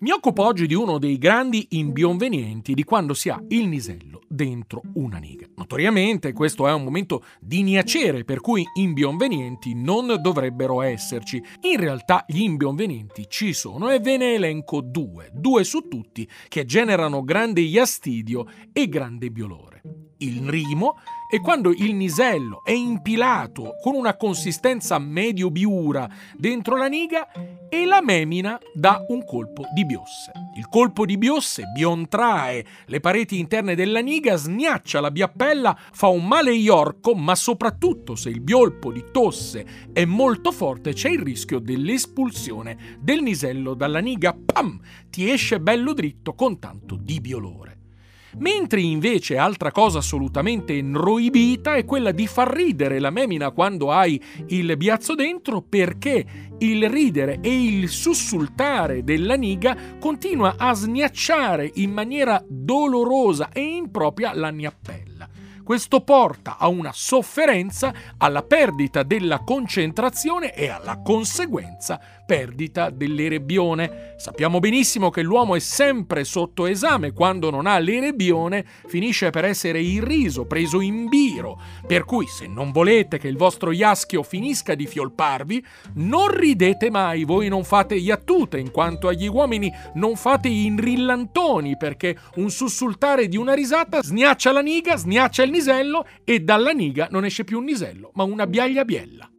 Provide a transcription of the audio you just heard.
Mi occupo oggi di uno dei grandi imbionvenienti di quando si ha il nisello dentro una niga. Notoriamente questo è un momento di niacere per cui imbionvenienti non dovrebbero esserci. In realtà gli imbionvenienti ci sono e ve ne elenco due, due su tutti, che generano grande iastidio e grande biolore il rimo e quando il nisello è impilato con una consistenza medio-biura dentro la niga e la memina dà un colpo di biosse. Il colpo di biosse biontrae le pareti interne della niga, sniaccia la biappella, fa un male iorco, ma soprattutto se il biolpo di tosse è molto forte c'è il rischio dell'espulsione del nisello dalla niga, pam, ti esce bello dritto con tanto di biolore. Mentre invece altra cosa assolutamente inroibita è quella di far ridere la memina quando hai il biazzo dentro perché il ridere e il sussultare della niga continua a sniacciare in maniera dolorosa e impropria la gnappella. Questo porta a una sofferenza, alla perdita della concentrazione e alla conseguenza perdita dell'erebbione. Sappiamo benissimo che l'uomo è sempre sotto esame, quando non ha l'erebbione finisce per essere irriso, preso in biro. Per cui se non volete che il vostro iaschio finisca di fiolparvi, non ridete mai, voi non fate iattute, in quanto agli uomini non fate inrillantoni, perché un sussultare di una risata sniaccia la niga, sniaccia il nisello e dalla niga non esce più un nisello, ma una biaglia biella.